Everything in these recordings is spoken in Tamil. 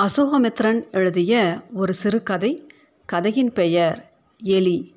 அசோகமித்ரன் எழுதிய ஒரு சிறுகதை கதையின் பெயர் எலி.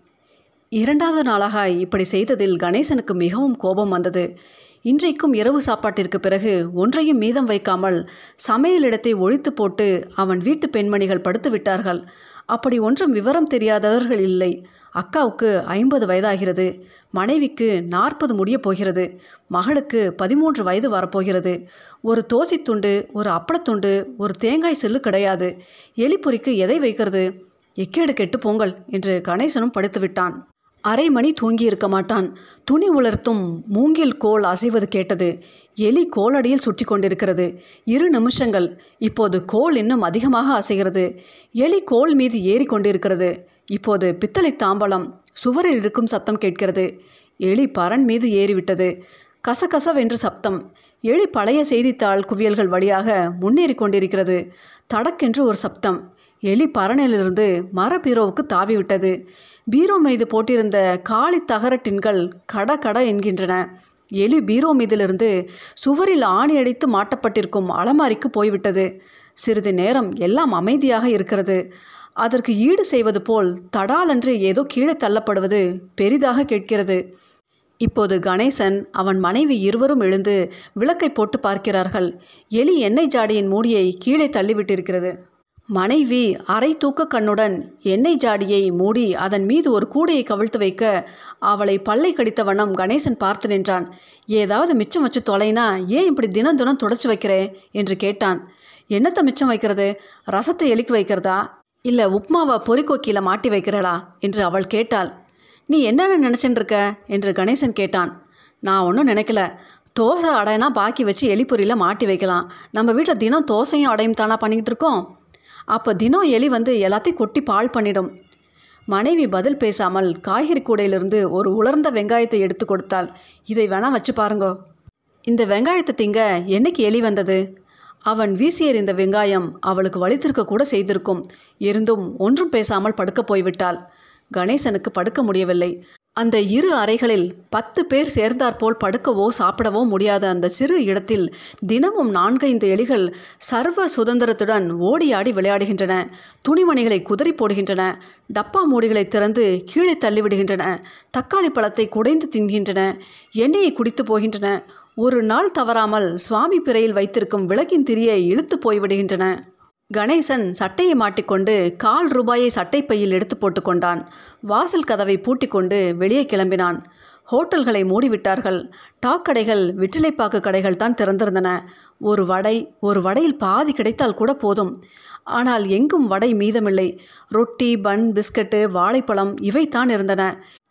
இரண்டாவது நாளாக இப்படி செய்ததில் கணேசனுக்கு மிகவும் கோபம் வந்தது. இன்றைக்கும் இரவு சாப்பாட்டிற்கு பிறகு ஒன்றையும் மீதம் வைக்காமல் சமையலிடத்தை ஒழித்து போட்டு அவன் வீட்டு பெண்மணிகள் படுத்து விட்டார்கள். அப்படி ஒன்றும் விவரம் தெரியாதவர்கள் இல்லை. அக்காவுக்கு ஐம்பது வயதாகிறது. மனைவிக்கு நாற்பது முடியப் போகிறது. மகளுக்கு பதிமூன்று வயது வரப்போகிறது. ஒரு தோசித்துண்டு ஒரு அப்பளத்துண்டு ஒரு தேங்காய் செல்லு கிடையாது. எலிப்பொறிக்கு எதை வைக்கிறது? எக்கேடு கெட்டு போங்கள் என்று கணேசனும் படுத்துவிட்டான் அரை மணி தூங்கி இருக்க மாட்டான். துணி உலர்த்தும் மூங்கில் கோல் அசைவது கேட்டது. எலி கோலடியில் சுற்றி கொண்டிருக்கிறது. இரு நிமிஷங்கள். இப்போது கோல் இன்னும் அதிகமாக அசைகிறது. எலி கோல் மீது ஏறி கொண்டிருக்கிறது. இப்போது பித்தளை தாம்பலம் சுவரில் இருக்கும் சத்தம் கேட்கிறது. எலி பரன் மீது ஏறிவிட்டது. கசகசவென்று சப்தம். எலி பழைய செய்தித்தாள் குவியல்கள் வழியாக முன்னேறி கொண்டிருக்கிறது. தடக்கென்று ஒரு சப்தம். எலி பரணிலிருந்து மர பீரோவுக்கு தாவிவிட்டது. பீரோ மீது போட்டிருந்த காளி தகர டின்கள் கட கட என்கின்றன. எலி பீரோ மீதிலிருந்து சுவரில் ஆணி அடித்து மாட்டப்பட்டிருக்கும் அலமாரிக்கு போய்விட்டது. சிறிது நேரம் எல்லாம் அமைதியாக இருக்கிறது. அதற்கு ஈடு செய்வது போல் தடாலன்று ஏதோ கீழே தள்ளப்படுவது பெரிதாக கேட்கிறது. இப்போது கணேசன் அவன் மனைவி இருவரும் எழுந்து விளக்கை போட்டு பார்க்கிறார்கள். எலி எண்ணெய் ஜாடியின் மூடியை கீழே தள்ளிவிட்டிருக்கிறது. மனைவி அரை தூக்க கண்ணுடன் எண்ணெய் ஜாடியை மூடி அதன் மீது ஒரு கூடையை கவிழ்த்து வைக்க அவளை பல்லை கடித்த வண்ணம் கணேசன் பார்த்து நின்றான். ஏதாவது மிச்சம் வச்சு தொலைனா ஏன் இப்படி தினம் தினம் தொடச்சி வைக்கிறேன் என்று கேட்டான். என்னத்தை மிச்சம் வைக்கிறது? ரசத்தை எலிக்கு வைக்கிறதா? இல்லை உப்மாவை பொறிக்கோக்கியில் மாட்டி வைக்கிறளா என்று அவள் கேட்டாள். நீ என்னென்ன நினச்சின்னு இருக்க என்று கணேசன் கேட்டான். நான் ஒன்றும் நினைக்கல. தோசை அடைனா பாக்கி வச்சு எலிப்பொரியில் மாட்டி வைக்கலாம். நம்ம வீட்டில் தினம் தோசையும் அடையும் தானா பண்ணிக்கிட்டு இருக்கோம். அப்போ தினம் எலி வந்து எல்லாத்தையும் கொட்டி பால் பண்ணிடும். மனைவி பதில் பேசாமல் காய்கறி கூடையிலிருந்து ஒரு உலர்ந்த வெங்காயத்தை எடுத்து கொடுத்தாள். இதை வேணால் வச்சு பாருங்கோ. இந்த வெங்காயத்தை திங்க என்னைக்கு எலி வந்தது? அவன் வீசி எறிந்த வெங்காயம் அவளுக்கு வலித்திருக்க கூட செய்திருக்கும். இருந்தும் ஒன்றும் பேசாமல் படுக்கப் போய்விட்டாள். கணேசனுக்கு படுக்க முடியவில்லை. அந்த இரு அறைகளில் பத்து பேர் சேர்ந்தாற்போல் படுக்கவோ சாப்பிடவோ முடியாத அந்த சிறு இடத்தில் தினமும் நான்கைந்து எலிகள் சர்வ சுதந்திரத்துடன் ஓடியாடி விளையாடுகின்றன. துணிமணிகளை குதறி போடுகின்றன. டப்பா மூடிகளை திறந்து கீழே தள்ளிவிடுகின்றன. தக்காளி பழத்தை குடைந்து தின்கின்றன. எண்ணெயை குடித்து போகின்றன. ஒரு நாள் தவறாமல் சுவாமி பிறையில் வைத்திருக்கும் விளக்கின் திரியை இழுத்து போய்விடுகின்றன. கணேசன் சட்டையை மாட்டிக்கொண்டு கால் ரூபாயை சட்டைப்பையில் எடுத்து போட்டுக்கொண்டான் வாசல் கதவை பூட்டிக்கொண்டு வெளியே கிளம்பினான். ஹோட்டல்களை மூடிவிட்டார்கள். டாக்கடைகள் விற்றிலைப்பாக்கு கடைகள் தான் திறந்திருந்தன. ஒரு வடை ஒரு வடையில் பாதி கிடைத்தால் கூட போதும். ஆனால் எங்கும் வடை மீதமில்லை. ரொட்டி பன் பிஸ்கட்டு வாழைப்பழம் இவைத்தான் இருந்தன.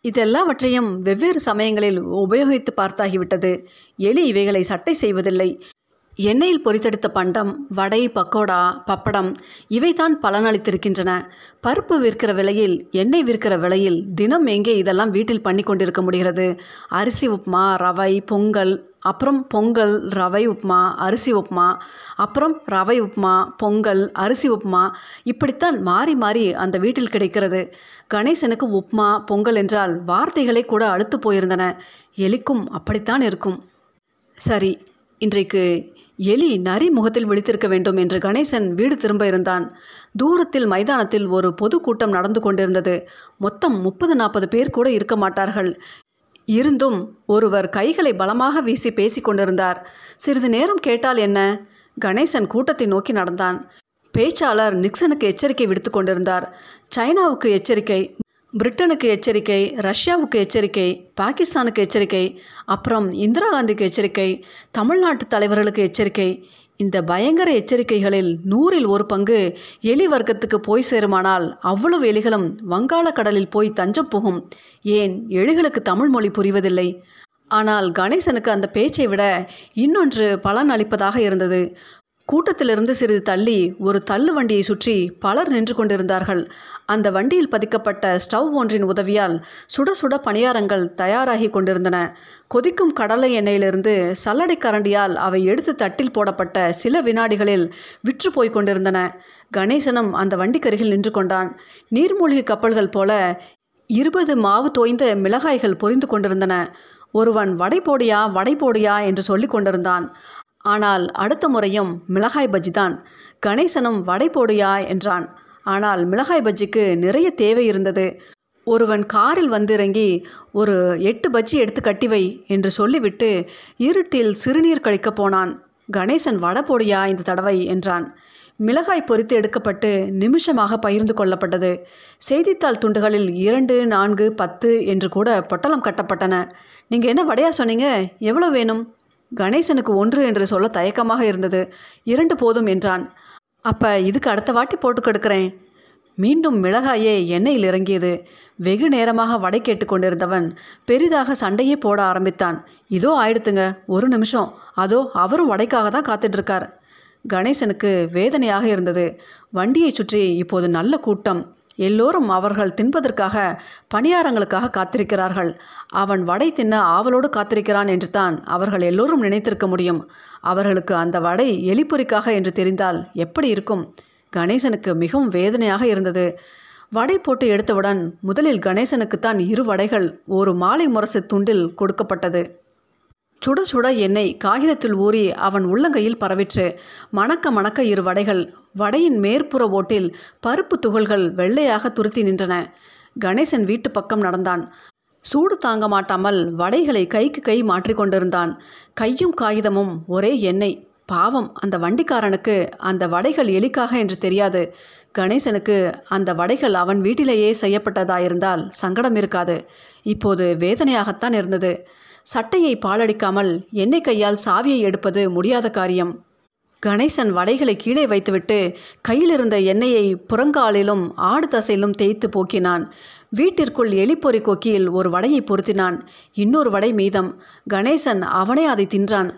இதெல்லாவற்றையும் வெவ்வேறு சமயங்களில் உபயோகித்து பார்த்தாகிவிட்டது. எலி இவைகளை சட்டை செய்வதில்லை. எண்ணெயில் பொரித்தெடுத்த பண்டம் வடை பக்கோடா பப்படம் இவைதான் பலனளித்திருக்கின்றன. பருப்பு விற்கிற விலையில் எண்ணெய் விற்கிற விலையில் தினம் எங்கே இதெல்லாம் வீட்டில் பண்ணி கொண்டிருக்க முடிகிறது? அரிசி உப்புமா ரவை பொங்கல் அப்புறம் பொங்கல் ரவை உப்புமா அரிசி உப்புமா அப்புறம் ரவை உப்புமா பொங்கல் அரிசி உப்புமா இப்படித்தான் மாறி மாறி அந்த வீட்டில் கிடைக்கிறது. கணேசனுக்கு உப்புமா பொங்கல் என்றால் வார்த்தைகளே கூட அழுத்து போயிருந்தன. எலிக்கும் அப்படித்தான் இருக்கும். சரி இன்றைக்கு எலி நரி முகத்தில் விழித்திருக்க வேண்டும் என்று கணேசன் வீடு திரும்ப இருந்தான். தூரத்தில் மைதானத்தில் ஒரு பொது கூட்டம் நடந்து கொண்டிருந்தது. மொத்தம் முப்பது நாற்பது பேர் கூட இருக்க மாட்டார்கள். இருந்தும் ஒருவர் கைகளை பலமாக வீசி பேசிக்கொண்டிருந்தார் சிறிது நேரம் கேட்டால் என்ன? கணேசன் கூட்டத்தை நோக்கி நடந்தான். பேச்சாளர் நிக்சனுக்கு எச்சரிக்கை விடுத்து கொண்டிருந்தார். சைனாவுக்கு எச்சரிக்கை பிரிட்டனுக்கு எச்சரிக்கை ரஷ்யாவுக்கு எச்சரிக்கை பாகிஸ்தானுக்கு எச்சரிக்கை அப்புறம் இந்திரா காந்திக்கு எச்சரிக்கை தமிழ்நாட்டு தலைவர்களுக்கு எச்சரிக்கை இந்த பயங்கர எச்சரிக்கைகளில் நூறில் ஒரு பங்கு எலி வர்க்கத்துக்கு போய் சேருமானால் அவ்வளவு எலிகளும் வங்காள கடலில் போய் தஞ்சம் போகும். ஏன் எலிகளுக்கு தமிழ் மொழி புரிவதில்லை? ஆனால் கணேசனுக்கு அந்த பேச்சை விட இன்னொன்று பலன் அளிப்பதாக இருந்தது. கூட்டத்திலிருந்து சிறிது தள்ளி ஒரு தள்ளு வண்டியை சுற்றி பலர் நின்று கொண்டிருந்தார்கள். அந்த வண்டியில் பதிக்கப்பட்ட ஸ்டவ் ஒன்றின் உதவியால் சுட சுட பணியாரங்கள் தயாராகி கொண்டிருந்தன. கொதிக்கும் கடலை எண்ணெயிலிருந்து சல்லடை கரண்டியால் அவை எடுத்து தட்டில் போடப்பட்ட சில வினாடிகளில் விற்று போய் கொண்டிருந்தன. கணேசனும் அந்த வண்டிக்கருகில் நின்று கொண்டான். நீர்மூழ்கி கப்பல்கள் போல இருபது மாவு தோய்ந்த மிளகாய்கள் பொரிந்து கொண்டிருந்தன. ஒருவன் வடை போடியா வடை போடியா என்று சொல்லி கொண்டிருந்தான். ஆனால் அடுத்த முறையும் மிளகாய் பஜ்ஜி தான். கணேசனும் வடை போடுயா என்றான். ஆனால் மிளகாய் பஜ்ஜிக்கு நிறைய தேவை இருந்தது. ஒருவன் காரில் வந்திறங்கி ஒரு எட்டு பஜ்ஜி எடுத்து கட்டி வை என்று சொல்லிவிட்டு இருட்டில் சிறுநீர் கழிக்கப் போனான். கணேசன் வடை போடியா இந்த தடவை என்றான். மிளகாய் பொறித்து எடுக்கப்பட்டு நிமிஷமாக பகிர்ந்து கொள்ளப்பட்டது. செய்தித்தாள் துண்டுகளில் இரண்டு நான்கு பத்து என்று கூட பொட்டலம் கட்டப்பட்டன. நீங்கள் என்ன வடையா சொன்னீங்க? எவ்வளோ வேணும்? கணேசனுக்கு ஒன்று என்று சொல்ல தயக்கமாக இருந்தது. இரண்டு போதும் என்றான். அப்போ இதுக்கு அடுத்த வாட்டி போட்டு கெடுக்கிறேன்? மீண்டும் மிளகாயே எண்ணெயில் இறங்கியது. வெகு நேரமாக வடை கேட்டு கொண்டிருந்தவன் பெரிதாக சண்டையே போட ஆரம்பித்தான். இதோ ஆயிடுத்துங்க ஒரு நிமிஷம். அதோ அவரும் வடைக்காக தான் காத்துட்ருக்கார். கணேசனுக்கு வேதனையாக இருந்தது. வண்டியை சுற்றி இப்போது நல்ல கூட்டம். எல்லோரும் அவர்கள் தின்பதற்காக பணியாரங்களுக்காக காத்திருக்கிறார்கள். அவன் வடை தின்ன ஆவலோடு காத்திருக்கிறான் என்று தான் அவர்கள் எல்லோரும் நினைத்திருக்க முடியும். அவர்களுக்கு அந்த வடை எலிப்பொறிக்காக என்று தெரிந்தால் எப்படி இருக்கும்? கணேசனுக்கு மிகவும் வேதனையாக இருந்தது. வடை போட்டு எடுத்தவுடன் முதலில் கணேசனுக்குத்தான் இரு வடைகள் ஒரு மாலை முரசு துண்டில் கொடுக்கப்பட்டது. சுட சுட எண்ணெய் காகிதத்தில் ஊறி அவன் உள்ளங்கையில் பரவிற்று. மணக்க மணக்க இரு வடைகள் வடையின் மேற்புற ஓட்டில் பருப்பு துகள்கள் வெள்ளையாக துருத்தி நின்றன. கணேசன் வீட்டு பக்கம் நடந்தான். சூடு தாங்க மாட்டாமல் வடைகளை கைக்கு கை மாற்றிக்கொண்டிருந்தான் கையும் காகிதமும் ஒரே எண்ணெய். பாவம் அந்த வண்டிக்காரனுக்கு அந்த வடைகள் எலிக்காக என்று தெரியாது. கணேசனுக்கு அந்த வடைகள் அவன் வீட்டிலேயே செய்யப்பட்டதாயிருந்தால் சங்கடம் இருக்காது. இப்போது வேதனையாகத்தான் இருந்தது. சட்டையை பாலடிக்காமல் எண்ணெய் கையால் சாவியை எடுப்பது முடியாத காரியம். கணேசன் வடைகளை கீழே வைத்துவிட்டு கையிலிருந்த எண்ணெயை புறங்காலிலும் ஆடு தசையிலும் தேய்த்து போக்கினான். வீட்டிற்குள் எலிப்பொறி கொக்கியில் ஒரு வடையை பொருத்தினான். இன்னொரு வடை மீதம். கணேசன் அவனே அதை தின்றான்.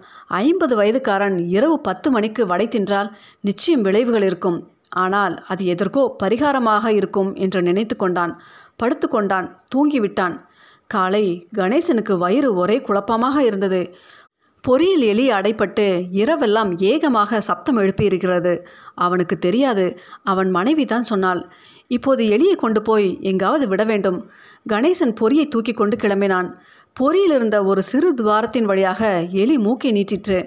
ஐம்பது வயதுக்காரன் இரவு பத்து மணிக்கு வடை தின்றால் நிச்சயம் விளைவுகள் இருக்கும். ஆனால் அது எதற்கோ பரிகாரமாக இருக்கும் என்று நினைத்து கொண்டான். படுத்து கொண்டான். தூங்கிவிட்டான். காலை கணேசனுக்கு வயிறு ஒரே குழப்பமாக இருந்தது. பொறியில் எலி அடைப்பட்டு இரவெல்லாம் ஏகமாக சப்தம் எழுப்பியிருக்கிறது. அவனுக்கு தெரியாது. அவன் மனைவி தான் சொன்னாள். இப்போது எலியை கொண்டு போய் எங்காவது விட வேண்டும். கணேசன் பொறியை தூக்கி கொண்டு கிளம்பினான். பொறியில் இருந்த ஒரு சிறு துவாரத்தின் வழியாக எலி மூக்கை நீட்டிற்று.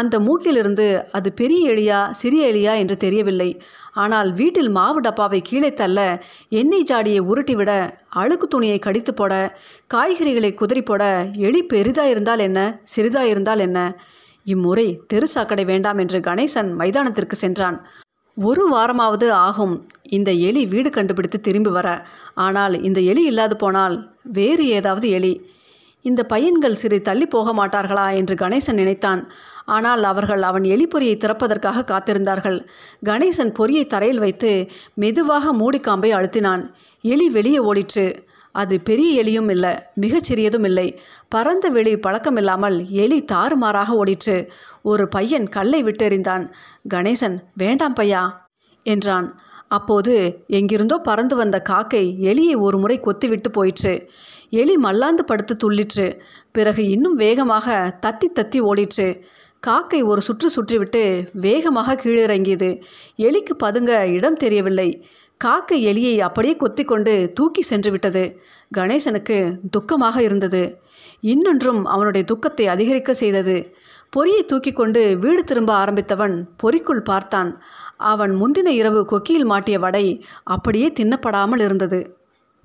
அந்த மூக்கிலிருந்து அது பெரிய எலியா சிறிய எலியா என்று தெரியவில்லை. ஆனால் வீட்டில் மாவு டப்பாவை கீழே தள்ள எண்ணெய் ஜாடியை உருட்டிவிட அழுக்கு துணியை கடித்து போட காய்கறிகளை குதிரி போட எலி பெரிதாயிருந்தால் என்ன சிறிதா இருந்தால் என்ன? இம்முறை தெரு சாக்கடை வேண்டாம் என்று கணேசன் மைதானத்திற்கு சென்றான். ஒரு வாரமாவது ஆகும். இந்த எலி வீடு கண்டுபிடித்து திரும்பி வர. ஆனால் இந்த எலி இல்லாது போனால் வேறு ஏதாவது எலி. இந்த பையன்கள் சிறு தள்ளி போக மாட்டார்களா என்று கணேசன் நினைத்தான். ஆனால் அவர்கள் அவன் எலிப்பொறியை திறப்பதற்காக காத்திருந்தார்கள். கணேசன் பொறியை தரையில் வைத்து மெதுவாக மூடிக்காம்பை அழுத்தினான். எலி வெளியே ஓடிற்று. அது பெரிய எலியும் இல்லை மிகச் சிறியதும் இல்லை. பரந்த வெளி பழக்கமில்லாமல் எலி தாறுமாறாக ஓடிற்று. ஒரு பையன் கல்லை விட்டெறிந்தான். கணேசன் வேண்டாம் பையா என்றான். அப்போது எங்கிருந்தோ பறந்து வந்த காக்கை எலியை ஒரு முறை கொத்திவிட்டு போயிற்று. எலி மல்லாந்து படுத்து துள்ளிற்று. பிறகு இன்னும் வேகமாக தத்தி தத்தி ஓடிற்று. காக்கை ஒரு சுற்று சுற்றிவிட்டு வேகமாக கீழிறங்கியது. எலிக்கு பதுங்க இடம் தெரியவில்லை. காக்கை எலியை அப்படியே கொத்தி கொண்டு தூக்கி சென்று விட்டது கணேசனுக்கு துக்கமாக இருந்தது. இன்னொன்றும் அவனுடைய துக்கத்தை அதிகரிக்க செய்தது. பொறியை தூக்கி கொண்டு வீடு திரும்ப ஆரம்பித்தவன் பொறிக்குள் பார்த்தான். அவன் முந்தின இரவு கொக்கியில் மாட்டிய வடை அப்படியே தின்னப்படாமல் இருந்தது.